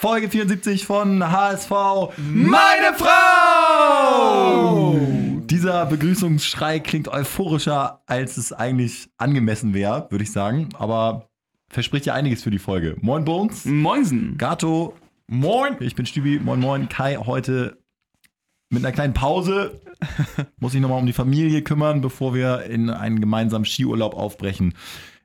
Folge 74 von HSV Meine Frau! Dieser Begrüßungsschrei klingt euphorischer, als es eigentlich angemessen wäre, würde ich sagen. Aber verspricht ja einiges für die Folge. Moin Bones. Moinsen. Gato. Moin. Ich bin Stübi. Moin Moin. Kai heute mit einer kleinen Pause. Muss ich nochmal um die Familie kümmern, bevor wir in einen gemeinsamen Skiurlaub aufbrechen.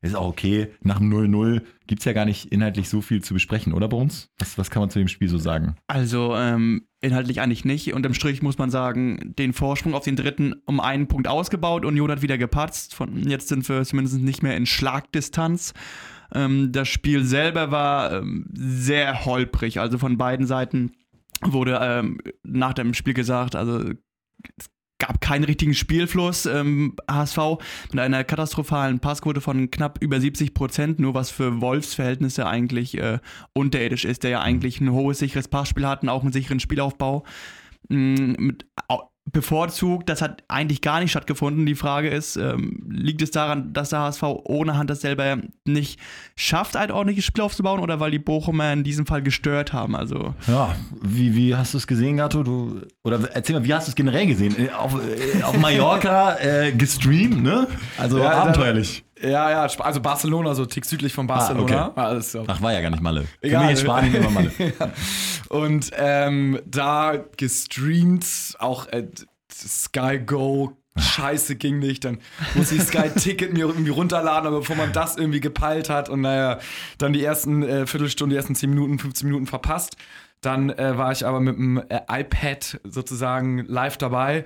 Ist auch okay. Nach dem 0-0 gibt es ja gar nicht inhaltlich so viel zu besprechen, oder bei uns? Was, was kann man zu dem Spiel so sagen? Also ähm, inhaltlich eigentlich nicht. Unterm Strich muss man sagen, den Vorsprung auf den dritten um einen Punkt ausgebaut. Union hat wieder gepatzt. Von, jetzt sind wir zumindest nicht mehr in Schlagdistanz. Ähm, das Spiel selber war ähm, sehr holprig. Also von beiden Seiten wurde ähm, nach dem Spiel gesagt, also es gab keinen richtigen Spielfluss. Ähm, HSV mit einer katastrophalen Passquote von knapp über 70 Prozent, nur was für Wolfs Verhältnisse eigentlich äh, unterirdisch ist, der ja eigentlich ein hohes, sicheres Passspiel hat und auch einen sicheren Spielaufbau. Mm, mit, bevorzugt. Das hat eigentlich gar nicht stattgefunden. Die Frage ist, ähm, liegt es daran, dass der HSV ohne Hand das selber nicht schafft, ein ordentliches Spiel aufzubauen oder weil die Bochumer in diesem Fall gestört haben? Also ja, wie, wie hast du es gesehen, Gato? Du, oder erzähl mal, wie hast du es generell gesehen? Äh, auf, äh, auf Mallorca äh, gestreamt, ne? Also ja, abenteuerlich. Ja, ja, also Barcelona, so tick südlich von Barcelona. Ah, okay. Ach, war ja gar nicht Malle. Egal. Für mich in Spanien immer Malle. ja. Und ähm, da gestreamt, auch äh, Sky Go, Scheiße ging nicht, dann muss ich Sky Ticket mir irgendwie runterladen, aber bevor man das irgendwie gepeilt hat und naja, dann die ersten äh, Viertelstunde, die ersten 10 Minuten, 15 Minuten verpasst. Dann äh, war ich aber mit dem äh, iPad sozusagen live dabei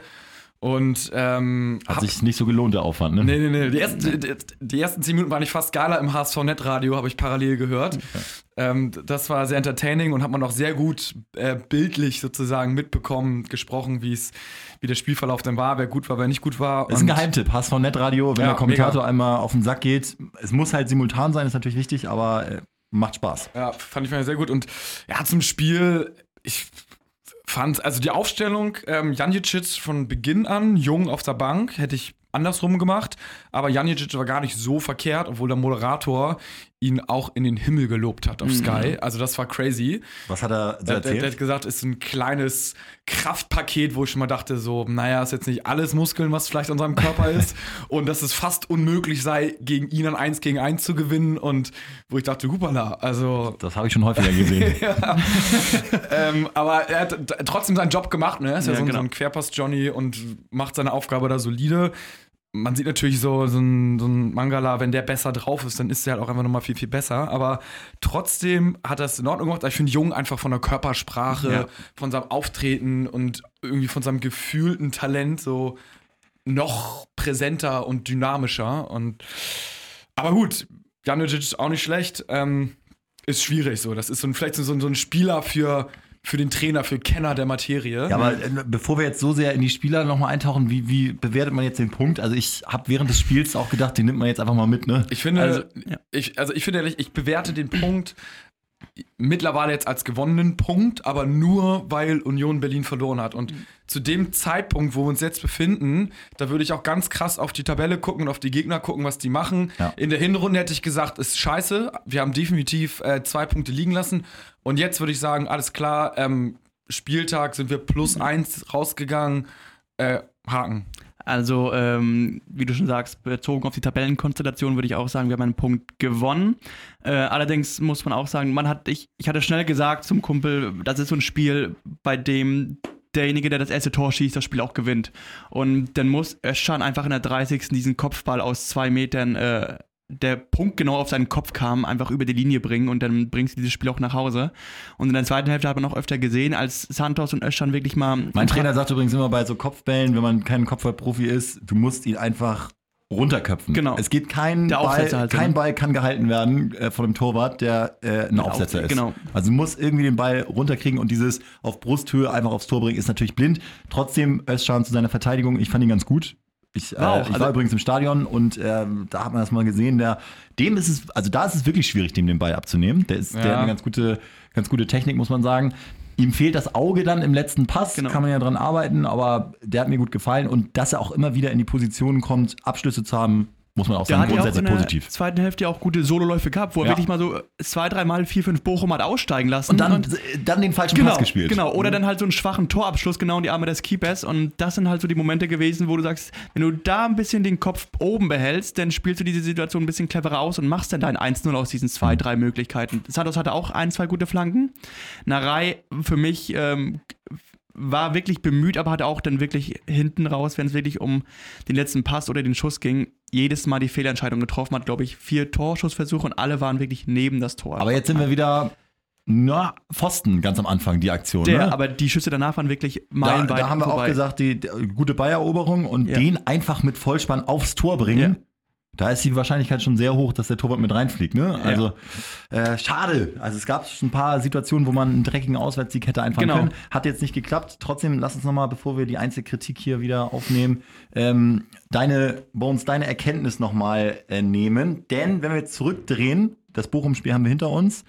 und ähm, hat sich nicht so gelohnt, der Aufwand, ne? Nee, nee, nee. Die ersten, die, die ersten zehn Minuten waren ich fast geiler im HSV-Net-Radio, habe ich parallel gehört. Okay. Ähm, das war sehr entertaining und hat man auch sehr gut äh, bildlich sozusagen mitbekommen, gesprochen, wie es, wie der Spielverlauf dann war, wer gut war, wer nicht gut war. Das ist ein Geheimtipp, HSV-Net-Radio, wenn ja, der Kommentator mega. einmal auf den Sack geht. Es muss halt simultan sein, ist natürlich wichtig, aber äh, macht Spaß. Ja, fand ich sehr gut. Und ja, zum Spiel, ich fand, also die Aufstellung, ähm, Janicic von Beginn an, jung auf der Bank, hätte ich andersrum gemacht, aber Janicic war gar nicht so verkehrt, obwohl der Moderator ihn auch in den Himmel gelobt hat auf mhm. Sky. Also das war crazy. Was hat er so erzählt? Der, der, hat gesagt, es ist ein kleines Kraftpaket, wo ich schon mal dachte, so, naja, ist jetzt nicht alles Muskeln, was vielleicht an seinem Körper ist. und dass es fast unmöglich sei, gegen ihn an 1 gegen 1 zu gewinnen. Und wo ich dachte, hupala, also. Das habe ich schon häufiger gesehen. ähm, aber er hat trotzdem seinen Job gemacht, ne? Er ist ja, ja so, genau. so ein Querpass-Johnny und macht seine Aufgabe da solide man sieht natürlich so, so ein, so ein Mangala, wenn der besser drauf ist, dann ist der halt auch einfach nochmal viel, viel besser. Aber trotzdem hat es in Ordnung gemacht. Ich finde Jung einfach von der Körpersprache, ja. von seinem Auftreten und irgendwie von seinem gefühlten Talent so noch präsenter und dynamischer. Und aber gut, Janicic ist auch nicht schlecht. Ähm, ist schwierig so. Das ist so ein, vielleicht so, so ein Spieler für für den Trainer, für Kenner der Materie. Ja, aber äh, bevor wir jetzt so sehr in die Spieler nochmal eintauchen, wie, wie bewertet man jetzt den Punkt? Also ich habe während des Spiels auch gedacht, den nimmt man jetzt einfach mal mit, ne? Ich finde, also, ja. ich, also ich finde ehrlich, ich bewerte den Punkt mittlerweile jetzt als gewonnenen Punkt, aber nur weil Union Berlin verloren hat. Und mhm. zu dem Zeitpunkt, wo wir uns jetzt befinden, da würde ich auch ganz krass auf die Tabelle gucken und auf die Gegner gucken, was die machen. Ja. In der Hinrunde hätte ich gesagt, ist scheiße. Wir haben definitiv äh, zwei Punkte liegen lassen. Und jetzt würde ich sagen, alles klar, ähm, Spieltag sind wir plus mhm. eins rausgegangen. Äh, Haken. Also, ähm, wie du schon sagst, bezogen auf die Tabellenkonstellation würde ich auch sagen, wir haben einen Punkt gewonnen. Äh, allerdings muss man auch sagen, man hat, ich, ich hatte schnell gesagt zum Kumpel, das ist so ein Spiel, bei dem derjenige, der das erste Tor schießt, das Spiel auch gewinnt. Und dann muss Özcan einfach in der 30. diesen Kopfball aus zwei Metern äh, der Punkt genau auf seinen Kopf kam, einfach über die Linie bringen und dann bringst du dieses Spiel auch nach Hause. Und in der zweiten Hälfte hat man auch öfter gesehen, als Santos und Öschan wirklich mal. Mein Trainer sagt übrigens immer bei so Kopfbällen, wenn man kein Kopfballprofi ist, du musst ihn einfach runterköpfen. Genau. Es geht kein der Ball, halt, kein ne? Ball kann gehalten werden äh, von dem Torwart, der äh, ein Aufsetzer ist. Genau. Also du musst irgendwie den Ball runterkriegen und dieses auf Brusthöhe einfach aufs Tor bringen ist natürlich blind. Trotzdem Özcan zu seiner Verteidigung, ich fand ihn ganz gut. Ich, äh, wow, ich war also übrigens im Stadion und äh, da hat man das mal gesehen. Der, dem ist es, also da ist es wirklich schwierig, dem den Ball abzunehmen. Der, ist, ja. der hat eine ganz gute, ganz gute Technik, muss man sagen. Ihm fehlt das Auge dann im letzten Pass, genau. kann man ja dran arbeiten, aber der hat mir gut gefallen und dass er auch immer wieder in die Position kommt, Abschlüsse zu haben, muss man auch sagen, grundsätzlich auch in positiv. Der zweiten Hälfte auch gute Sololäufe gehabt, wo er ja. wirklich mal so zwei, dreimal vier, fünf Bochum hat aussteigen lassen. Und dann, und, dann den falschen genau, Pass gespielt. Genau, oder mhm. dann halt so einen schwachen Torabschluss genau in die Arme des Keepers. Und das sind halt so die Momente gewesen, wo du sagst, wenn du da ein bisschen den Kopf oben behältst, dann spielst du diese Situation ein bisschen cleverer aus und machst dann dein 1-0 aus diesen zwei, mhm. drei Möglichkeiten. Santos hatte auch ein, zwei gute Flanken. Narei für mich ähm, war wirklich bemüht, aber hat auch dann wirklich hinten raus, wenn es wirklich um den letzten Pass oder den Schuss ging, jedes Mal die Fehlentscheidung getroffen hat, glaube ich, vier Torschussversuche und alle waren wirklich neben das Tor. Aber jetzt sind wir wieder na, Pfosten ganz am Anfang, die Aktion. Der, ne? aber die Schüsse danach waren wirklich meilenweit. Da, da haben wir vorbei. auch gesagt, die, die gute Balleroberung und ja. den einfach mit Vollspann aufs Tor bringen. Ja. Da ist die Wahrscheinlichkeit schon sehr hoch, dass der Torwart mit reinfliegt. Ne? Also ja. äh, schade. Also es gab schon ein paar Situationen, wo man einen dreckigen Auswärtssieg hätte einfahren genau. können. Hat jetzt nicht geklappt. Trotzdem, lass uns nochmal, bevor wir die Einzelkritik hier wieder aufnehmen, ähm, deine, Bones, deine Erkenntnis nochmal äh, nehmen. Denn wenn wir jetzt zurückdrehen, das Bochum-Spiel haben wir hinter uns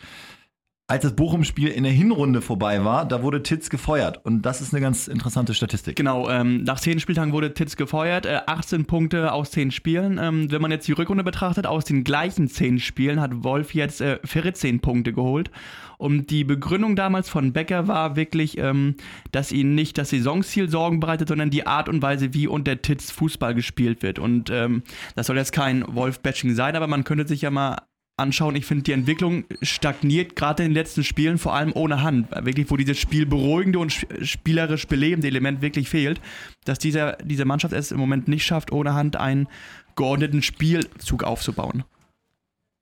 als das Bochum-Spiel in der Hinrunde vorbei war, da wurde Titz gefeuert. Und das ist eine ganz interessante Statistik. Genau, ähm, nach zehn Spieltagen wurde Titz gefeuert. Äh, 18 Punkte aus zehn Spielen. Ähm, wenn man jetzt die Rückrunde betrachtet, aus den gleichen zehn Spielen hat Wolf jetzt äh, 14 Punkte geholt. Und die Begründung damals von Becker war wirklich, ähm, dass ihnen nicht das Saisonziel Sorgen bereitet, sondern die Art und Weise, wie unter Titz Fußball gespielt wird. Und ähm, das soll jetzt kein Wolf-Batching sein, aber man könnte sich ja mal anschauen. Ich finde, die Entwicklung stagniert gerade in den letzten Spielen, vor allem ohne Hand. Wirklich, wo dieses Spiel beruhigende und spielerisch belebende Element wirklich fehlt, dass dieser, diese Mannschaft es im Moment nicht schafft, ohne Hand einen geordneten Spielzug aufzubauen.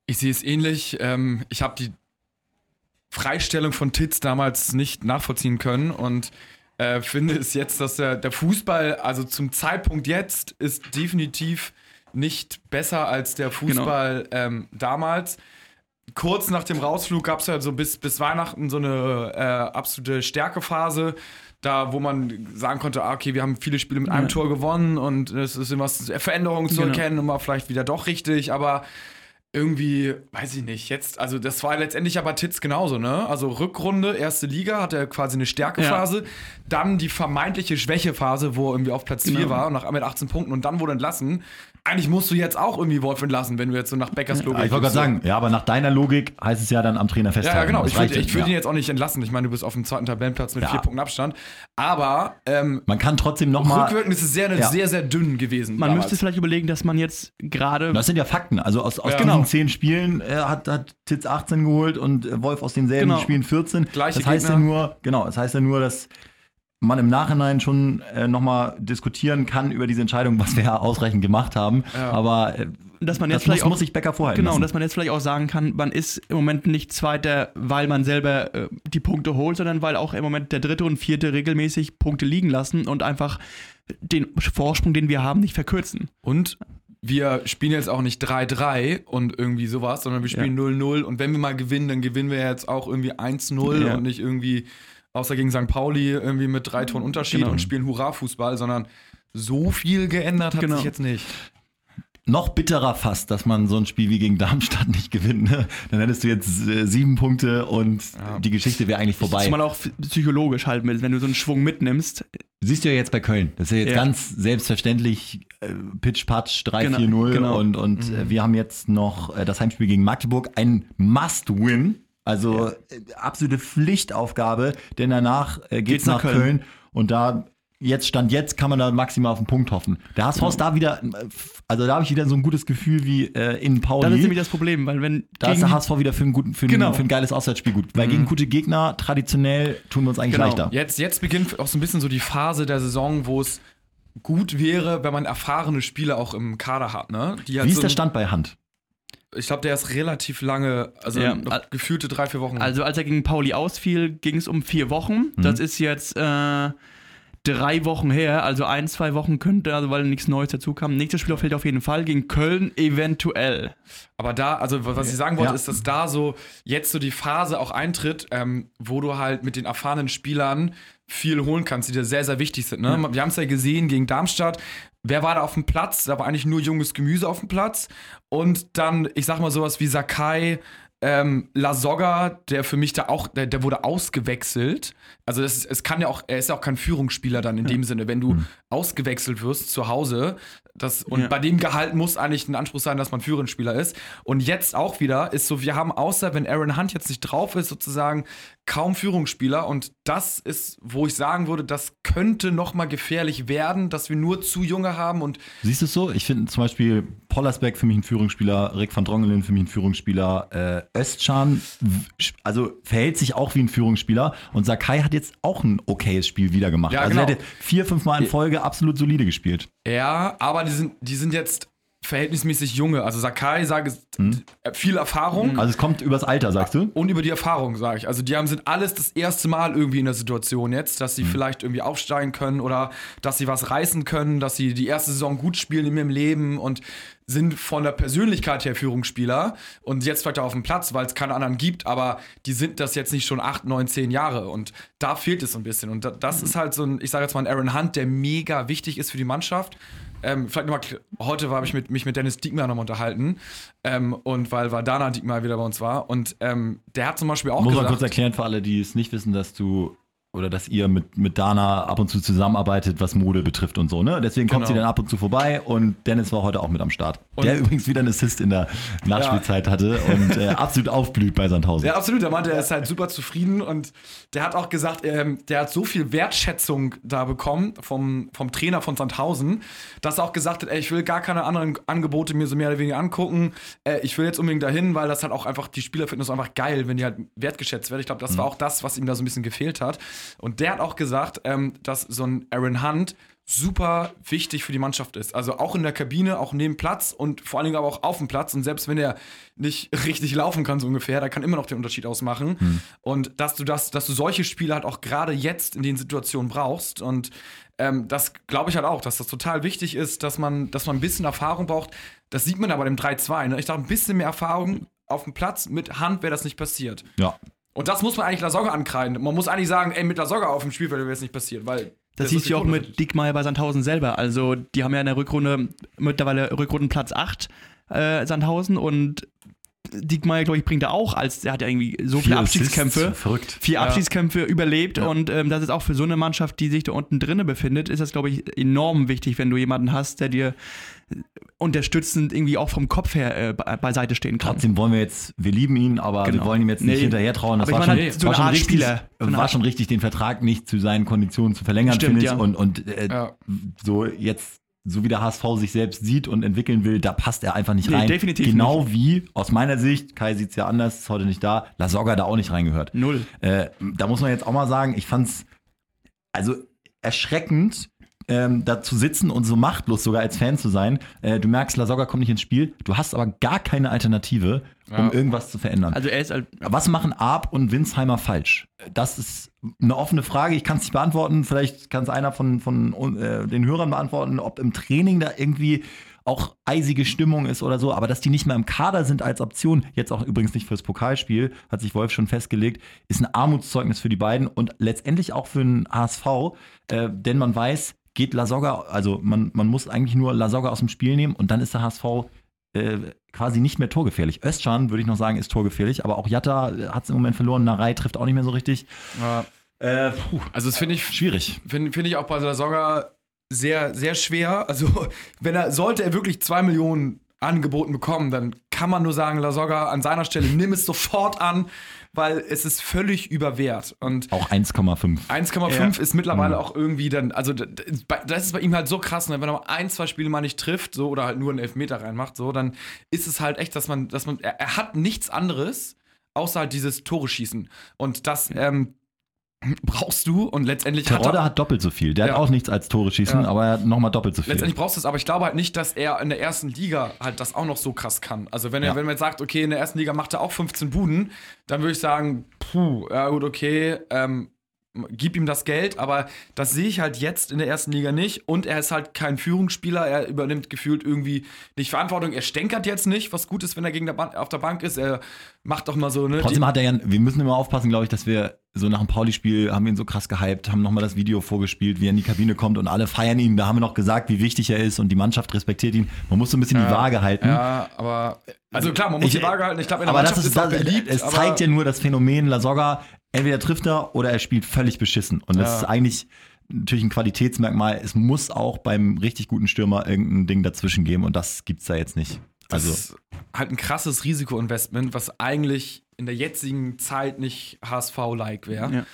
Ich sehe es ähnlich. Ähm, ich habe die Freistellung von Titz damals nicht nachvollziehen können und äh, finde es jetzt, dass der, der Fußball, also zum Zeitpunkt jetzt, ist definitiv nicht besser als der genau. Fußball genau. ähm, damals. Kurz nach dem Rausflug gab es ja so bis, bis Weihnachten so eine äh, absolute Stärkephase da, wo man sagen konnte, ah, okay, wir haben viele Spiele mit einem ja. Tor gewonnen und es ist immer Veränderungen zu genau. erkennen und mal vielleicht wieder doch richtig, aber irgendwie, weiß ich nicht, jetzt, also das war letztendlich aber Titz genauso, ne? Also Rückrunde, erste Liga, hat er quasi eine Stärkephase, ja. dann die vermeintliche Schwächephase, wo er irgendwie auf Platz 4 genau. war, nach mit 18 Punkten und dann wurde entlassen eigentlich musst du jetzt auch irgendwie Wolf entlassen, wenn du jetzt so nach Beckers Logik. Ja, ich wollte gerade sagen, ja, aber nach deiner Logik heißt es ja dann am Trainer festhalten. Ja, ja genau. Das ich würde würd ihn jetzt auch nicht entlassen. Ich meine, du bist auf dem zweiten Tabellenplatz mit ja. vier Punkten Abstand. Aber ähm, man kann trotzdem nochmal. Rückwirkend ist es sehr, ja. sehr, sehr dünn gewesen. Man damals. müsste vielleicht überlegen, dass man jetzt gerade. Das sind ja Fakten. Also aus, aus diesen genau. zehn Spielen äh, hat, hat Titz 18 geholt und äh, Wolf aus denselben genau. Spielen 14. Gleiche das heißt Gegner. ja nur, genau, das heißt ja nur, dass man im Nachhinein schon äh, nochmal diskutieren kann über diese Entscheidung, was wir ja ausreichend gemacht haben. Ja. Aber äh, dass man jetzt das vielleicht muss, auch, muss sich Becker vorhalten Genau, lassen. dass man jetzt vielleicht auch sagen kann, man ist im Moment nicht Zweiter, weil man selber äh, die Punkte holt, sondern weil auch im Moment der Dritte und Vierte regelmäßig Punkte liegen lassen und einfach den Vorsprung, den wir haben, nicht verkürzen. Und wir spielen jetzt auch nicht 3-3 und irgendwie sowas, sondern wir spielen 0-0 ja. und wenn wir mal gewinnen, dann gewinnen wir jetzt auch irgendwie 1-0 ja. und nicht irgendwie außer gegen St. Pauli irgendwie mit drei Toren Unterschied genau. und spielen Hurra-Fußball, sondern so viel geändert hat genau. sich jetzt nicht. Noch bitterer fast, dass man so ein Spiel wie gegen Darmstadt nicht gewinnt. Ne? Dann hättest du jetzt äh, sieben Punkte und ja. die Geschichte wäre eigentlich vorbei. Zumal auch psychologisch halt, wenn du so einen Schwung mitnimmst. Siehst du ja jetzt bei Köln. Das ist ja jetzt ja. ganz selbstverständlich äh, Pitch-Patch 3-4-0 genau, genau. und, und mhm. wir haben jetzt noch äh, das Heimspiel gegen Magdeburg. Ein Must-Win also ja. Äh, absolute Pflichtaufgabe, denn danach äh, geht es nach, Köln. Köln. und da jetzt stand jetzt kann man da maximal auf den Punkt hoffen. Der HSV ist da wieder, also da habe ich wieder so ein gutes Gefühl wie äh, in Pauli. Das ist nämlich das Problem, weil wenn da ist der HSV wieder für ein, guten, für, genau. ein, für ein geiles Auswärtsspiel gut, weil mhm. gegen gute Gegner traditionell tun wir uns eigentlich genau. leichter. Jetzt jetzt beginnt auch so ein bisschen so die Phase der Saison, wo es gut wäre, wenn man erfahrene Spieler auch im Kader hat. Ne? Wie ist so der Stand bei Hand? Ich glaube, der ist relativ lange, also ja, gefühlte drei, vier Wochen. Also als er gegen Pauli ausfiel, ging es um vier Wochen. Mhm. Das ist jetzt äh, drei Wochen her, also ein, zwei Wochen könnte, also weil nichts Neues dazu kam. Nächstes Spiel fällt auf jeden Fall gegen Köln eventuell. Aber da, also was ich sagen wollte, ja. ist, dass da so jetzt so die Phase auch eintritt, ähm, wo du halt mit den erfahrenen Spielern viel holen kannst, die dir sehr, sehr wichtig sind. Ne? Ja. Wir haben es ja gesehen gegen Darmstadt. Wer war da auf dem Platz? Da war eigentlich nur junges Gemüse auf dem Platz. Und dann, ich sag mal, sowas wie Sakai, ähm, Lasogga, der für mich da auch, der, der wurde ausgewechselt. Also es, es kann ja auch, er ist ja auch kein Führungsspieler dann in ja. dem Sinne. Wenn du mhm. ausgewechselt wirst zu Hause, Das, und ja. bei dem Gehalt muss eigentlich ein Anspruch sein, dass man Führungsspieler ist. Und jetzt auch wieder ist so, wir haben außer, wenn Aaron Hunt jetzt nicht drauf ist, sozusagen kaum Führungsspieler. Und das ist, wo ich sagen würde, das könnte noch mal gefährlich werden, dass wir nur zu junge haben. Und Siehst du es so? Ich finde zum Beispiel Pollersbeck für mich ein Führungsspieler, Rick van Drongelen für mich ein Führungsspieler, äh, Özcan, also verhält sich auch wie ein Führungsspieler. Und Sakai hat jetzt auch ein okayes Spiel wieder gemacht. Ja, also genau. er hat vier, fünf Mal in Folge absolut solide gespielt. Ja, aber die sind, die sind jetzt verhältnismäßig junge. Also Sakai, sage ich, hm. viel Erfahrung. Also es kommt übers Alter, sagst du? Und über die Erfahrung, sage ich. Also die haben sind alles das erste Mal irgendwie in der Situation jetzt, dass sie hm. vielleicht irgendwie aufsteigen können oder dass sie was reißen können, dass sie die erste Saison gut spielen in ihrem Leben und sind von der Persönlichkeit her Führungsspieler und jetzt vielleicht auch auf dem Platz, weil es keine anderen gibt, aber die sind das jetzt nicht schon acht, neun, zehn Jahre und da fehlt es so ein bisschen. Und das ist halt so ein, ich sage jetzt mal ein Aaron Hunt, der mega wichtig ist für die Mannschaft ähm, vielleicht nochmal, heute habe ich mit, mich mit Dennis Diekmeyer nochmal unterhalten. Ähm, und weil, weil Dana Diekmeyer wieder bei uns war. Und ähm, der hat zum Beispiel auch Muss gesagt. Muss man kurz erklären für alle, die es nicht wissen, dass du oder dass ihr mit, mit Dana ab und zu zusammenarbeitet, was Mode betrifft und so, ne? Deswegen kommt genau. sie dann ab und zu vorbei und Dennis war heute auch mit am Start. Und der übrigens wieder einen Assist in der Nachspielzeit ja. hatte und äh, absolut aufblüht bei Sandhausen. Ja, absolut. Der meinte, er ist halt super zufrieden und der hat auch gesagt, ähm, der hat so viel Wertschätzung da bekommen vom, vom Trainer von Sandhausen, dass er auch gesagt hat, ey, ich will gar keine anderen Angebote mir so mehr oder weniger angucken. Äh, ich will jetzt unbedingt dahin, weil das halt auch einfach, die Spielerfitness einfach geil, wenn die halt wertgeschätzt werden. Ich glaube, das mhm. war auch das, was ihm da so ein bisschen gefehlt hat. Und der hat auch gesagt, ähm, dass so ein Aaron Hunt super wichtig für die Mannschaft ist. Also auch in der Kabine, auch neben Platz und vor allen Dingen aber auch auf dem Platz. Und selbst wenn er nicht richtig laufen kann, so ungefähr, da kann immer noch den Unterschied ausmachen. Hm. Und dass du das, dass du solche Spiele halt auch gerade jetzt in den Situationen brauchst. Und ähm, das glaube ich halt auch, dass das total wichtig ist, dass man, dass man ein bisschen Erfahrung braucht. Das sieht man aber dem 3-2. Ne? Ich dachte, ein bisschen mehr Erfahrung auf dem Platz mit Hand wäre das nicht passiert. Ja. Und das muss man eigentlich Lasogga ankreiden. Man muss eigentlich sagen, ey, mit Lasogga auf dem Spielfeld wäre es nicht passiert, weil. Das, hieß ja auch mit Dickmeyer bei Sandhausen selber. Also, die haben ja in der Rückrunde mittlerweile Rückrundenplatz 8, äh, Sandhausen, und Diekmeyer, glaube ich, bringt er auch, als er hat ja irgendwie so viele Abschiedskämpfe, verrückt. vier ja. Abschiedskämpfe überlebt ja. und ähm, das ist auch für so eine Mannschaft, die sich da unten drinnen befindet, ist das, glaube ich, enorm wichtig, wenn du jemanden hast, der dir unterstützend irgendwie auch vom Kopf her äh, beiseite stehen kann. Trotzdem wollen wir jetzt, wir lieben ihn, aber genau. wir wollen ihm jetzt nicht nee. hinterher trauen. Das war schon, halt so war, schon richtig, war schon richtig, den Vertrag nicht zu seinen Konditionen zu verlängern, finde ich. Ja. Und, und äh, ja. so jetzt so wie der HSV sich selbst sieht und entwickeln will, da passt er einfach nicht nee, rein. Definitiv genau nicht. wie, aus meiner Sicht, Kai sieht es ja anders, ist heute nicht da, La Soga da auch nicht reingehört. Null. Äh, da muss man jetzt auch mal sagen, ich fand's also erschreckend, ähm, da zu sitzen und so machtlos sogar als Fan zu sein. Äh, du merkst, Lasogga kommt nicht ins Spiel, du hast aber gar keine Alternative, um ja. irgendwas zu verändern. Also er ist halt Was machen Arp und Winsheimer falsch? Das ist eine offene Frage, ich kann es nicht beantworten. Vielleicht kann es einer von, von äh, den Hörern beantworten, ob im Training da irgendwie auch eisige Stimmung ist oder so, aber dass die nicht mehr im Kader sind als Option, jetzt auch übrigens nicht fürs Pokalspiel, hat sich Wolf schon festgelegt, ist ein Armutszeugnis für die beiden und letztendlich auch für den HSV, äh, denn man weiß, geht Lasogga, also man, man muss eigentlich nur Lasogga aus dem Spiel nehmen und dann ist der HSV äh, quasi nicht mehr torgefährlich. Özcan, würde ich noch sagen, ist torgefährlich, aber auch Jatta hat es im Moment verloren. Narei trifft auch nicht mehr so richtig. Ja. Äh, also das finde ich schwierig. Finde find ich auch bei Lasogga sehr, sehr schwer. Also wenn er, sollte er wirklich zwei Millionen angeboten bekommen, dann kann man nur sagen, Lasogga an seiner Stelle, nimm es sofort an weil es ist völlig überwert. Und auch 1,5. 1,5 ja. ist mittlerweile mhm. auch irgendwie dann, also das ist bei ihm halt so krass, ne? wenn er mal ein, zwei Spiele mal nicht trifft, so oder halt nur einen Elfmeter reinmacht, so, dann ist es halt echt, dass man, dass man, er, er hat nichts anderes außer halt dieses Tore schießen. Und das, ähm, brauchst du und letztendlich Terodde hat er hat doppelt so viel. Der ja. hat auch nichts als Tore schießen, ja. aber er hat nochmal doppelt so viel. Letztendlich brauchst du es, aber ich glaube halt nicht, dass er in der ersten Liga halt das auch noch so krass kann. Also wenn er, ja. wenn man jetzt sagt, okay, in der ersten Liga macht er auch 15 Buden, dann würde ich sagen, puh, ja gut, okay, ähm, gib ihm das Geld, aber das sehe ich halt jetzt in der ersten Liga nicht. Und er ist halt kein Führungsspieler, er übernimmt gefühlt irgendwie nicht Verantwortung. Er stänkert jetzt nicht, was gut ist, wenn er gegen der auf der Bank ist. Er macht doch mal so, ne? Trotzdem hat er ja, wir müssen immer aufpassen, glaube ich, dass wir so nach dem Pauli-Spiel haben wir ihn so krass gehypt, haben nochmal das Video vorgespielt, wie er in die Kabine kommt und alle feiern ihn. Da haben wir noch gesagt, wie wichtig er ist und die Mannschaft respektiert ihn. Man muss so ein bisschen ja, die Waage halten. Ja, aber also klar, man muss ich, die Waage halten. Ich glaube, in der aber Mannschaft das ist, ist das, beliebt, Es zeigt ja nur das Phänomen Lasogga, entweder trifft er oder er spielt völlig beschissen. Und das ja. ist eigentlich natürlich ein Qualitätsmerkmal. Es muss auch beim richtig guten Stürmer irgendein Ding dazwischen geben und das gibt es da jetzt nicht. Also das ist halt ein krasses Risikoinvestment, was eigentlich in der jetzigen Zeit nicht HSV-like wäre. Ja.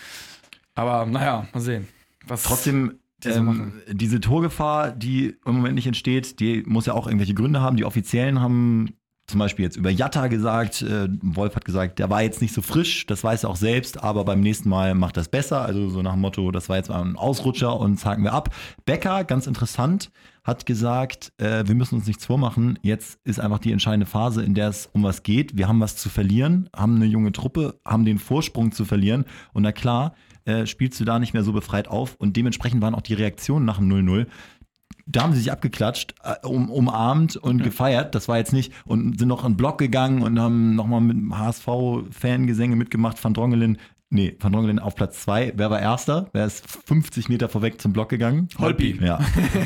Aber naja, mal sehen. Was Trotzdem, ähm, diese Torgefahr, die im Moment nicht entsteht, die muss ja auch irgendwelche Gründe haben. Die Offiziellen haben zum Beispiel jetzt über Jatta gesagt, äh, Wolf hat gesagt, der war jetzt nicht so frisch, das weiß er auch selbst, aber beim nächsten Mal macht das besser. Also so nach dem Motto, das war jetzt mal ein Ausrutscher und zagen wir ab. Becker, ganz interessant, hat gesagt, äh, wir müssen uns nichts vormachen. Jetzt ist einfach die entscheidende Phase, in der es um was geht. Wir haben was zu verlieren, haben eine junge Truppe, haben den Vorsprung zu verlieren. Und na klar, äh, spielst du da nicht mehr so befreit auf. Und dementsprechend waren auch die Reaktionen nach dem 0-0 da haben sie sich abgeklatscht, äh, um, umarmt und ja. gefeiert. Das war jetzt nicht und sind noch in den Block gegangen und haben nochmal mit HSV-Fangesänge mitgemacht. Van Drongelen, nee, Van Drongelen auf Platz 2. Wer war Erster? Wer ist 50 Meter vorweg zum Block gegangen? Holpi. Ja.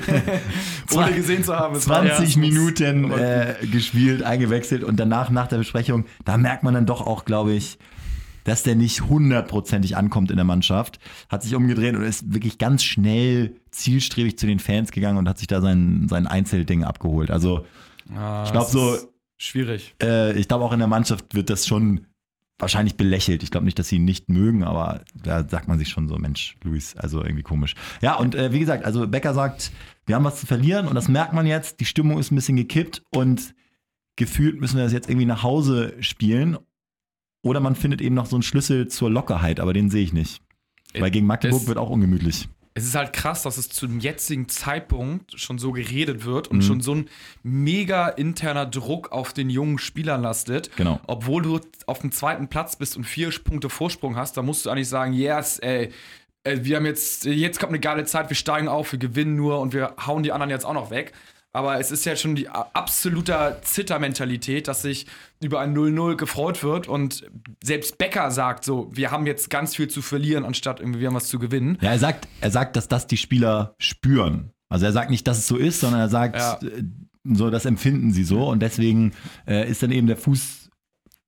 Ohne gesehen zu haben. 20 Minuten äh, gespielt, eingewechselt und danach, nach der Besprechung, da merkt man dann doch auch, glaube ich, dass der nicht hundertprozentig ankommt in der Mannschaft. Hat sich umgedreht und ist wirklich ganz schnell zielstrebig zu den Fans gegangen und hat sich da sein, sein Einzelding abgeholt. Also ah, ich glaube so. Schwierig. Äh, ich glaube auch in der Mannschaft wird das schon wahrscheinlich belächelt. Ich glaube nicht, dass sie ihn nicht mögen, aber da sagt man sich schon so, Mensch, Luis, also irgendwie komisch. Ja, und äh, wie gesagt, also Becker sagt, wir haben was zu verlieren und das merkt man jetzt. Die Stimmung ist ein bisschen gekippt und gefühlt müssen wir das jetzt irgendwie nach Hause spielen. Oder man findet eben noch so einen Schlüssel zur Lockerheit, aber den sehe ich nicht. Weil gegen Magdeburg es, wird auch ungemütlich. Es ist halt krass, dass es zu dem jetzigen Zeitpunkt schon so geredet wird und mhm. schon so ein mega interner Druck auf den jungen Spielern lastet. Genau. Obwohl du auf dem zweiten Platz bist und vier Punkte Vorsprung hast, da musst du eigentlich sagen, yes, ey, wir haben jetzt, jetzt kommt eine geile Zeit, wir steigen auf, wir gewinnen nur und wir hauen die anderen jetzt auch noch weg. Aber es ist ja schon die absolute Zittermentalität, dass sich über ein 0-0 gefreut wird und selbst Becker sagt so, wir haben jetzt ganz viel zu verlieren, anstatt irgendwie wir haben was zu gewinnen. Ja, er sagt, er sagt, dass das die Spieler spüren. Also er sagt nicht, dass es so ist, sondern er sagt, ja. Äh, so, das empfinden sie so und deswegen äh, ist dann eben der Fuß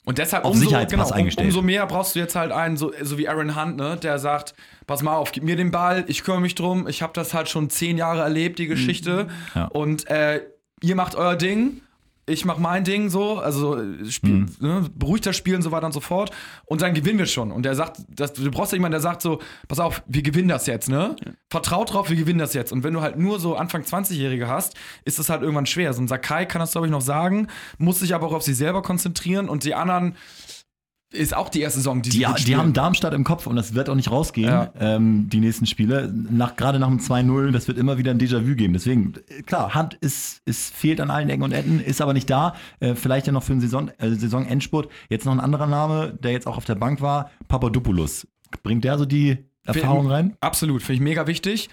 und deshalb auf umso, genau, um, umso mehr brauchst du jetzt halt einen, so, so wie Aaron Hunt, ne, der sagt, pass mal auf, gib mir den Ball, ich kümmere mich drum, ich habe das halt schon zehn Jahre erlebt, die Geschichte. Ja. Und äh, ihr macht euer Ding ich mach mein Ding so, also spiel, mhm. ne, beruhigter spielen und so weiter und so fort. Und dann gewinnen wir schon. Und der sagt, das, du brauchst ja jemanden, der sagt so, pass auf, wir gewinnen das jetzt, ne? Ja. Vertraut drauf, wir gewinnen das jetzt. Und wenn du halt nur so Anfang 20-Jährige hast, ist das halt irgendwann schwer. So ein Sakai kann das, glaube ich, noch sagen, muss sich aber auch auf sich selber konzentrieren und die anderen ist auch die erste Saison, die Die, die haben Darmstadt im Kopf und das wird auch nicht rausgehen, ja. ähm, die nächsten Spiele. Nach, gerade nach dem 2-0, das wird immer wieder ein Déjà-vu geben. Deswegen, klar, Hand ist, ist, fehlt an allen Ecken und Enden, ist aber nicht da. Äh, vielleicht ja noch für einen Saison, äh, Saisonendspurt. Jetzt noch ein anderer Name, der jetzt auch auf der Bank war, Papadopoulos. Bringt der so die Erfahrung rein? Absolut, finde ich mega wichtig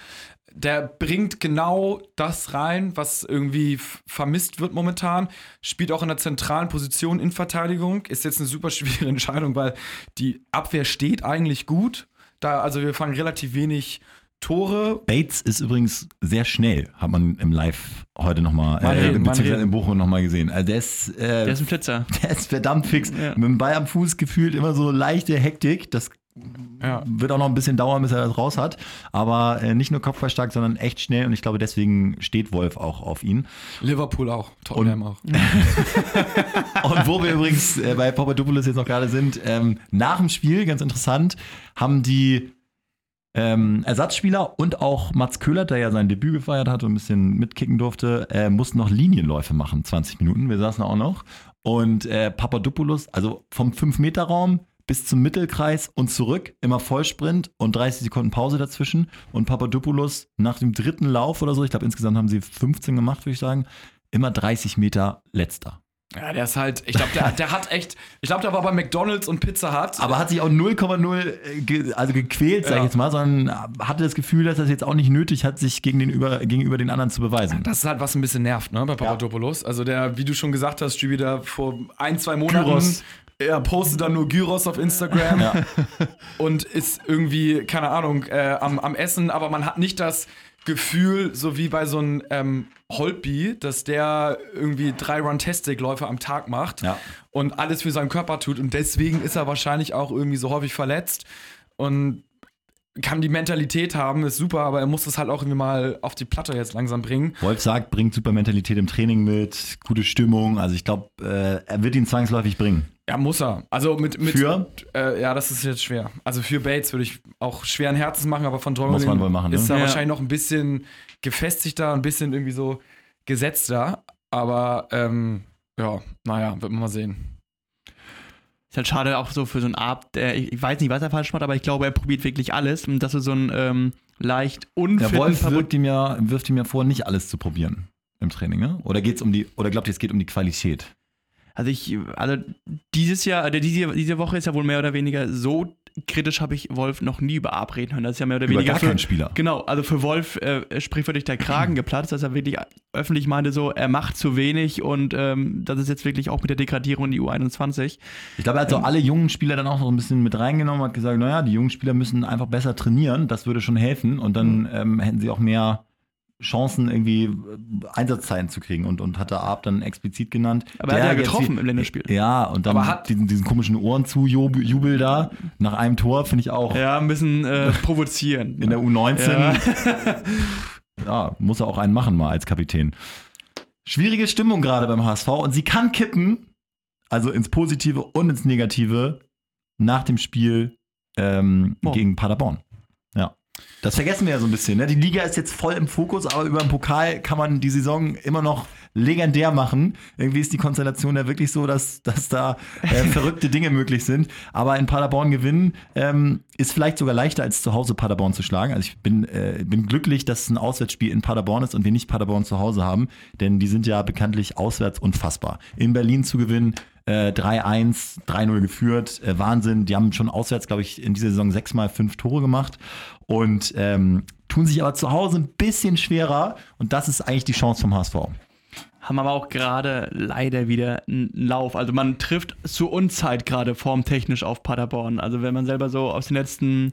der bringt genau das rein, was irgendwie vermisst wird momentan. Spielt auch in der zentralen Position in Verteidigung. Ist jetzt eine super schwierige Entscheidung, weil die Abwehr steht eigentlich gut. Da, also wir fangen relativ wenig Tore. Bates ist übrigens sehr schnell, hat man im Live heute nochmal, äh, beziehungsweise im Bochum nochmal gesehen. Also der ist, äh, der ist ein Flitzer. Der ist verdammt fix. Ja. Mit dem Ball am Fuß gefühlt immer so leichte Hektik. Das ja. Wird auch noch ein bisschen dauern, bis er das raus hat. Aber äh, nicht nur kopfballstark, sondern echt schnell. Und ich glaube, deswegen steht Wolf auch auf ihn. Liverpool auch. Tottenham auch. und wo wir übrigens äh, bei Papadopoulos jetzt noch gerade sind, ähm, nach dem Spiel, ganz interessant, haben die ähm, Ersatzspieler und auch Mats Köhler, der ja sein Debüt gefeiert hat und ein bisschen mitkicken durfte, äh, mussten noch Linienläufe machen, 20 Minuten. Wir saßen auch noch. Und äh, Papadopoulos, also vom 5-Meter-Raum bis zum Mittelkreis und zurück, immer Vollsprint und 30 Sekunden Pause dazwischen. Und Papadopoulos nach dem dritten Lauf oder so, ich glaube insgesamt haben sie 15 gemacht, würde ich sagen, immer 30 Meter letzter. Ja, der ist halt, ich glaube, der, der hat echt, ich glaube, der war bei McDonalds und Pizza Hut. Aber hat sich auch 0,0 äh, ge, also gequält, sag ja. ich jetzt mal, sondern hatte das Gefühl, dass er es jetzt auch nicht nötig hat, sich gegen den über, gegenüber den anderen zu beweisen. Das ist halt was ein bisschen nervt, ne, bei Papadopoulos. Ja. Also der, wie du schon gesagt hast, Stübi, da vor ein, zwei Monaten Gyros. Er postet dann nur Gyros auf Instagram ja. und ist irgendwie, keine Ahnung, äh, am, am Essen, aber man hat nicht das Gefühl, so wie bei so einem ähm, Holtby, dass der irgendwie drei Runtastic-Läufe am Tag macht ja. und alles für seinen Körper tut und deswegen ist er wahrscheinlich auch irgendwie so häufig verletzt und kann die Mentalität haben, ist super, aber er muss das halt auch irgendwie mal auf die Platte jetzt langsam bringen. Wolf sagt, bringt super Mentalität im Training mit, gute Stimmung. Also ich glaube, äh, er wird ihn zwangsläufig bringen. Ja, muss er. Also mit, mit für? Äh, ja, das ist jetzt schwer. Also für Bates würde ich auch schweren Herzens machen, aber von Dolman muss man wohl machen. Ne? Ist er ja. wahrscheinlich noch ein bisschen gefestigter, ein bisschen irgendwie so gesetzter. Aber ähm, ja, naja, wird man mal sehen. Ist halt schade auch so für so einen Abend, der, ich weiß nicht, was er falsch macht, aber ich glaube, er probiert wirklich alles. Und das ist so ein ähm, leicht unfit. Der Wolf wirft ihm, ja, wirft ihm ja vor, nicht alles zu probieren im Training, ne? Oder geht's um die, oder glaubt ihr, es geht um die Qualität? Also ich, also dieses Jahr, diese, diese Woche ist ja wohl mehr oder weniger so kritisch habe ich Wolf noch nie über Arp reden hören. Das ist ja mehr oder über weniger. Gar für, kein Spieler. Genau, also für Wolf äh, sprichwörtlich der Kragen geplatzt, dass er wirklich öffentlich meinte, so, er macht zu wenig und ähm, das ist jetzt wirklich auch mit der Degradierung in die U21. Ich glaube, er hat so ähm, alle jungen Spieler dann auch noch ein bisschen mit reingenommen, hat gesagt, naja, die jungen Spieler müssen einfach besser trainieren, das würde schon helfen und dann mhm. ähm, hätten sie auch mehr Chancen, irgendwie äh, Einsatzzeiten zu kriegen und, und hat da Arp dann explizit genannt. Aber er hat ja getroffen hier, im Länderspiel. Ja, und dann hat diesen, diesen komischen Ohrenzujubel da nach einem Tor, finde ich auch. Ja, ein bisschen äh, provozieren. In der U19. Ja. ja, muss er auch einen machen mal als Kapitän. Schwierige Stimmung gerade beim HSV und sie kann kippen, also ins Positive und ins Negative, nach dem Spiel ähm, oh. gegen Paderborn. Das vergessen wir ja so ein bisschen. Ne? Die Liga ist jetzt voll im Fokus, aber über den Pokal kann man die Saison immer noch legendär machen. Irgendwie ist die Konstellation ja wirklich so, dass, dass da äh, verrückte Dinge möglich sind. Aber in Paderborn gewinnen ähm, ist vielleicht sogar leichter als zu Hause Paderborn zu schlagen. Also ich bin, äh, bin glücklich, dass es ein Auswärtsspiel in Paderborn ist und wir nicht Paderborn zu Hause haben, denn die sind ja bekanntlich auswärts unfassbar. In Berlin zu gewinnen, äh, 3-1, 3-0 geführt. Äh, Wahnsinn. Die haben schon auswärts, glaube ich, in dieser Saison sechsmal fünf Tore gemacht und ähm, tun sich aber zu Hause ein bisschen schwerer. Und das ist eigentlich die Chance vom HSV haben aber auch gerade leider wieder einen Lauf. Also man trifft zur Unzeit gerade formtechnisch auf Paderborn. Also wenn man selber so aus den letzten...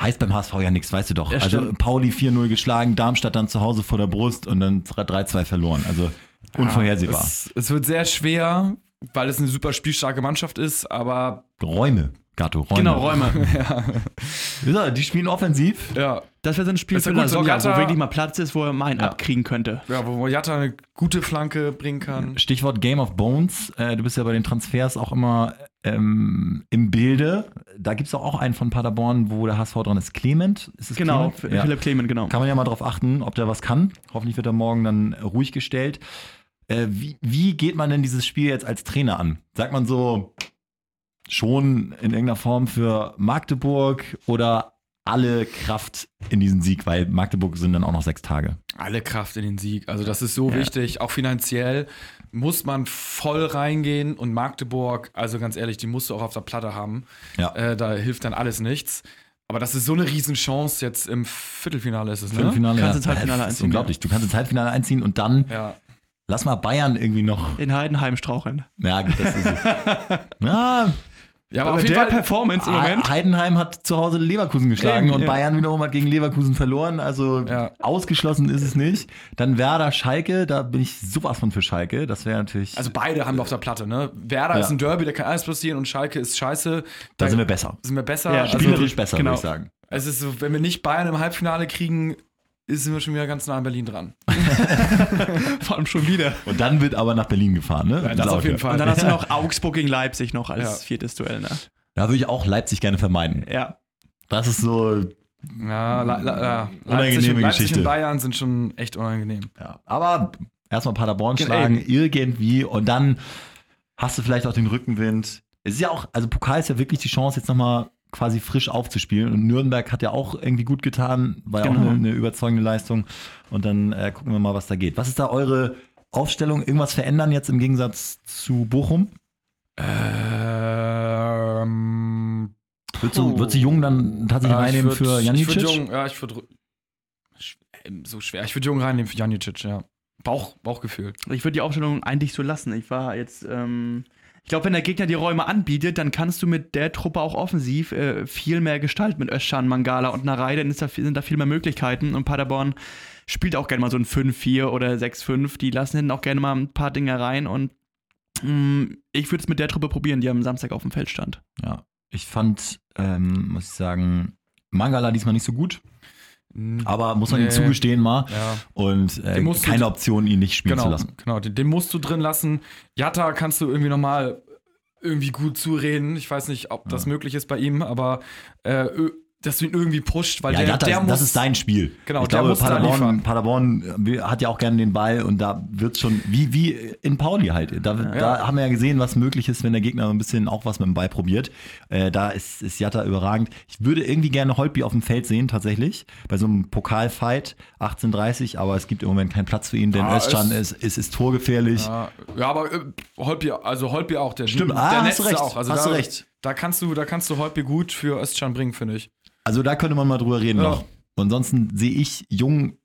Heißt beim HSV ja nichts, weißt du doch. Also Pauli 4-0 geschlagen, Darmstadt dann zu Hause vor der Brust und dann 3-2 verloren. Also unvorhersehbar. Ja, es, es, wird sehr schwer, weil es eine super spielstarke Mannschaft ist, aber... Räume. Gatto, Räume. Genau, Räume. ja. die spielen offensiv. Ja. Das wäre so ein Spiel für Lasogga, wo wirklich mal Platz ist, wo er Main ja. abkriegen könnte. Ja, wo Jatta eine gute Flanke bringen kann. Stichwort Game of Bones. Äh, du bist ja bei den Transfers auch immer ähm, im Bilde. Da gibt es auch einen von Paderborn, wo der HSV dran ist. Clement? Ist es genau, Clement? Ja. Philipp Clement, genau. Kann man ja mal drauf achten, ob der was kann. Hoffentlich wird er morgen dann ruhig gestellt. Äh, wie, wie geht man denn dieses Spiel jetzt als Trainer an? Sagt man so, schon in irgendeiner Form für Magdeburg oder alle Kraft in diesen Sieg, weil Magdeburg sind dann auch noch sechs Tage. Alle Kraft in den Sieg. Also das ist so ja. wichtig. Auch finanziell muss man voll reingehen und Magdeburg, also ganz ehrlich, die musst du auch auf der Platte haben. Ja. Äh, da hilft dann alles nichts. Aber das ist so eine Riesenchance jetzt im Viertelfinale ist es, ne? Viertelfinale, kannst ja. ins Halbfinale einziehen. unglaublich. Du kannst ins Halbfinale einziehen und dann ja. lass mal Bayern irgendwie noch. In Heidenheim straucheln. Ja, das ist es. ja, ja, aber, aber auf jeden Fall Performance im Moment. Heidenheim hat zu Hause Leverkusen geschlagen Eben, und ja. Bayern wiederum hat gegen Leverkusen verloren. Also ja. ausgeschlossen ist es nicht. Dann Werder Schalke, da bin ich sowas von für Schalke. Das wäre natürlich. Also beide haben wir auf der Platte, ne? Werder ja. ist ein Derby, da kann alles passieren und Schalke ist scheiße. Da, da sind wir besser. Sind wir besser. Ja, spielerisch also, besser, genau. würde ich sagen. Es ist so, wenn wir nicht Bayern im Halbfinale kriegen, sind wir schon wieder ganz nah in Berlin dran. Vor allem schon wieder. Und dann wird aber nach Berlin gefahren, ne? Ja, das auf jeden Fall. Und dann hast du noch Augsburg gegen Leipzig noch als ja. viertes Duell, ne? Da würde ich auch Leipzig gerne vermeiden. Ja. Das ist so. Ja, la, la, ja. unangenehme Leipzig, Geschichte. Leipzig und Bayern sind schon echt unangenehm. Ja. Aber erstmal Paderborn schlagen, Eben. irgendwie und dann hast du vielleicht auch den Rückenwind. Es ist ja auch, also Pokal ist ja wirklich die Chance, jetzt nochmal quasi frisch aufzuspielen. Und Nürnberg hat ja auch irgendwie gut getan, war ja genau. auch eine, eine, überzeugende Leistung. Und dann äh, gucken wir mal, was da geht. Was ist da eure Aufstellung? Irgendwas verändern jetzt im Gegensatz zu Bochum? Ähm, würdest, du, würdest du Jung dann tatsächlich ja, reinnehmen würd, für Janicic? Ich Jung, ja, ich würde so schwer. Ich würde Jung reinnehmen für Janicic, ja. Bauch, Bauchgefühl. Ich würde die Aufstellung eigentlich so lassen. Ich war jetzt ähm, glaube, wenn der Gegner die Räume anbietet, dann kannst du mit der Truppe auch offensiv äh, viel mehr gestalten mit Özcan, Mangala und Narei, dann da, sind da viel mehr Möglichkeiten und Paderborn spielt auch gerne mal so ein 5-4 oder 6-5. Die lassen hinten auch gerne mal ein paar Dinge rein und mh, mm, ich würde es mit der Truppe probieren, die am Samstag auf dem Feld stand. Ja, ich fand, ähm, muss ich sagen, Mangala diesmal nicht so gut. Aber muss man nee. ihm zugestehen mal. Ja. Und äh, keine Option, ihn nicht spielen genau, zu lassen. Genau, den, den, musst du drin lassen. Jatta kannst du irgendwie nochmal irgendwie gut zureden. Ich weiß nicht, ob das ja. möglich ist bei ihm, aber äh, dass du ihn irgendwie pusht, weil ja, der, ja, das, der muss. Das ist sein Spiel. Genau, ich der glaube, Paderborn, Paderborn äh, hat ja auch gerne den Ball und da wird schon, wie, wie in Pauli halt. Da, ja. da, haben wir ja gesehen, was möglich ist, wenn der Gegner ein bisschen auch was mit dem Ball probiert. Äh, da ist, ist Jatta überragend. Ich würde irgendwie gerne Holtby auf dem Feld sehen, tatsächlich. Bei so einem Pokalfight 18:30, aber es gibt im Moment keinen Platz für ihn, denn ah, Özcan ist, ist, ist torgefährlich. Ja, aber äh, Holtby, also Holtby auch, der Stimmt, der ah, hast du recht. auch. Also hast da, du recht. Da kannst du, da kannst du Holtby gut für Özcan bringen, finde ich. Also da könnte man mal drüber reden ja. noch. ansonsten sehe ich Jung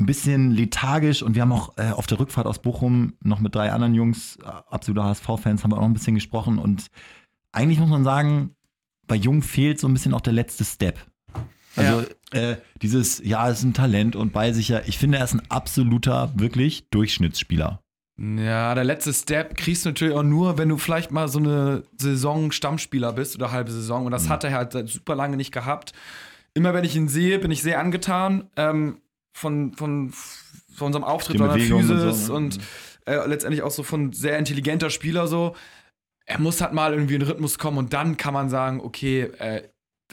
ein bisschen lethargisch und wir haben auch äh, auf der Rückfahrt aus Bochum noch mit drei anderen Jungs, äh, absoluter HSV-Fans, haben wir auch noch ein bisschen gesprochen und eigentlich muss man sagen, bei Jung fehlt so ein bisschen auch der letzte Step. Also ja. äh, dieses, ja, es ist ein Talent und ballsicher. Ich finde, er ist ein absoluter, wirklich Durchschnittsspieler. Ja, der letzte Step kriegst du natürlich auch nur, wenn du vielleicht mal so eine Saison Stammspieler bist oder halbe Saison. Und das mhm. hat er halt super lange nicht gehabt. Immer wenn ich ihn sehe, bin ich sehr angetan ähm, von, von, von unserem Auftritt, von der Physis und, so, ne? und äh, letztendlich auch so von sehr intelligenter Spieler so. Er muss halt mal irgendwie in den Rhythmus kommen und dann kann man sagen, okay, äh,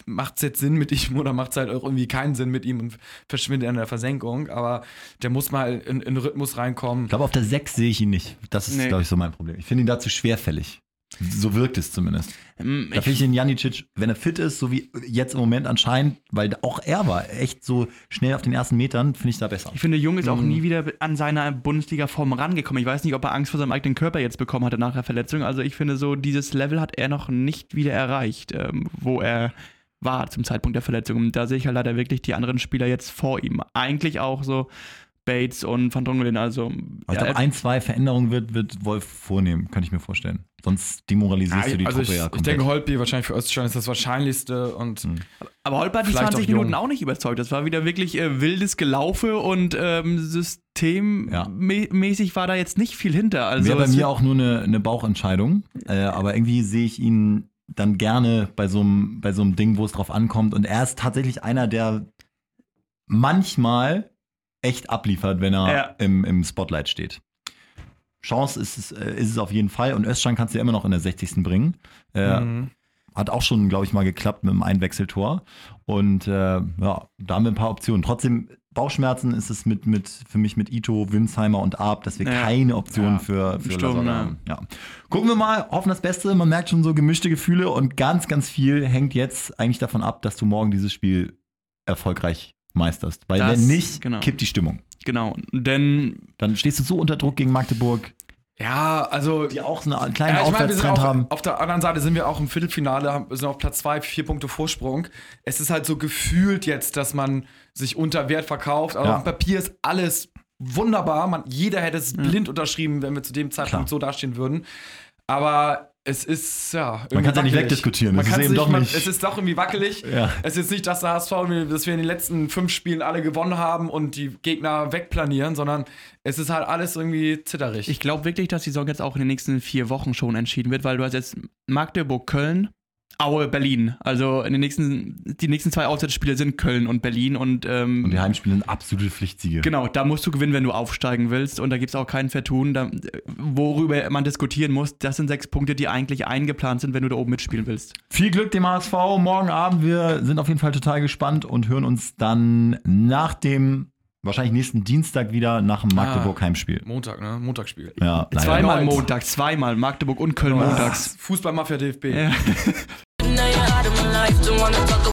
macht es jetzt Sinn mit ihm oder macht es halt auch irgendwie keinen Sinn mit ihm und verschwindet in der Versenkung. Aber der muss mal in, in Rhythmus reinkommen. Ich glaube, auf der 6 sehe ich ihn nicht. Das ist, nee. glaube ich, so mein Problem. Ich finde ihn dazu schwerfällig. So wirkt es zumindest. Ähm, da finde ich den Janicic, wenn er fit ist, so wie jetzt im Moment anscheinend, weil auch er war echt so schnell auf den ersten Metern, finde ich da besser. Ich finde, Jung ist mhm. auch nie wieder an seiner Bundesliga-Form rangekommen. Ich weiß nicht, ob er Angst vor seinem eigenen Körper jetzt bekommen hatte nach der Verletzung. Also ich finde so, dieses Level hat er noch nicht wieder erreicht, ähm, wo er war zum Zeitpunkt der Verletzung. Und da sehe ich halt leider wirklich die anderen Spieler jetzt vor ihm. Eigentlich auch so Bates und Van Drongelen. Also, ich glaube, ein, zwei Veränderungen wird, wird Wolf vornehmen, kann ich mir vorstellen. Sonst demoralisierst ja, du die also Truppe ich, ja komplett. Ich denke, Holtby wahrscheinlich für Öststein ist das Wahrscheinlichste. Und mhm. Aber Holtby hat die 20 auch Minuten auch nicht überzeugt. Das war wieder wirklich äh, wildes Gelaufe und ähm, systemmäßig ja. war da jetzt nicht viel hinter. Also Wäre bei mir auch nur eine, eine Bauchentscheidung. Äh, aber irgendwie sehe ich ihn dann gerne bei so einem bei so einem Ding, wo es drauf ankommt. Und er ist tatsächlich einer, der manchmal echt abliefert, wenn er ja. im, im Spotlight steht. Chance ist es, äh, ist es auf jeden Fall. Und Özcan kannst du ja immer noch in der 60. bringen. Äh, mhm. Hat auch schon, glaube ich, mal geklappt mit einem Einwechseltor. Und äh, ja, da haben wir ein paar Optionen. Trotzdem Bauchschmerzen ist es mit, mit, für mich mit Ito, Winsheimer und Arp, dass wir ja. keine Option ja, für, für Sturm, haben. Ja. Gucken wir mal, hoffen das Beste. Man merkt schon so gemischte Gefühle und ganz, ganz viel hängt jetzt eigentlich davon ab, dass du morgen dieses Spiel erfolgreich meisterst. Weil das, wenn nicht, genau. kippt die Stimmung. Genau, denn dann stehst du so unter Druck gegen Magdeburg. Ja, also. Die auch einen kleinen ja, Aufwärtstrend auch, haben. Auf der anderen Seite sind wir auch im Viertelfinale, sind auf Platz zwei, vier Punkte Vorsprung. Es ist halt so gefühlt jetzt, dass man sich unter Wert verkauft. Aber ja. auf dem Papier ist alles wunderbar. Man, jeder hätte es mhm. blind unterschrieben, wenn wir zu dem Zeitpunkt Klar. so dastehen würden. Aber es ist, ja. Man kann es ja nicht wegdiskutieren. Man es, ist eben doch nicht es ist doch irgendwie wackelig. Ja. Es ist nicht, dass der HSV, dass wir in den letzten fünf Spielen alle gewonnen haben und die Gegner wegplanieren, sondern es ist halt alles irgendwie zitterig. Ich glaube wirklich, dass die Saison jetzt auch in den nächsten vier Wochen schon entschieden wird, weil du hast jetzt Magdeburg, Köln, Aue, Berlin. Also in den nächsten, die nächsten zwei Auswärtsspiele sind Köln und Berlin und, ähm, und die Heimspiele sind absolute Pflichtsiege. Genau, da musst du gewinnen, wenn du aufsteigen willst und da gibt es auch kein Vertun. Da, worüber man diskutieren muss, das sind sechs Punkte, die eigentlich eingeplant sind, wenn du da oben mitspielen willst. Viel Glück dem HSV morgen Abend. Wir sind auf jeden Fall total gespannt und hören uns dann nach dem wahrscheinlich nächsten Dienstag wieder nach dem Magdeburg-Heimspiel. Ah, Montag, ne? Montagsspiel. Ja, zweimal Montag, zweimal. Magdeburg und Köln montags. Fußball-Mafia DFB. Ja.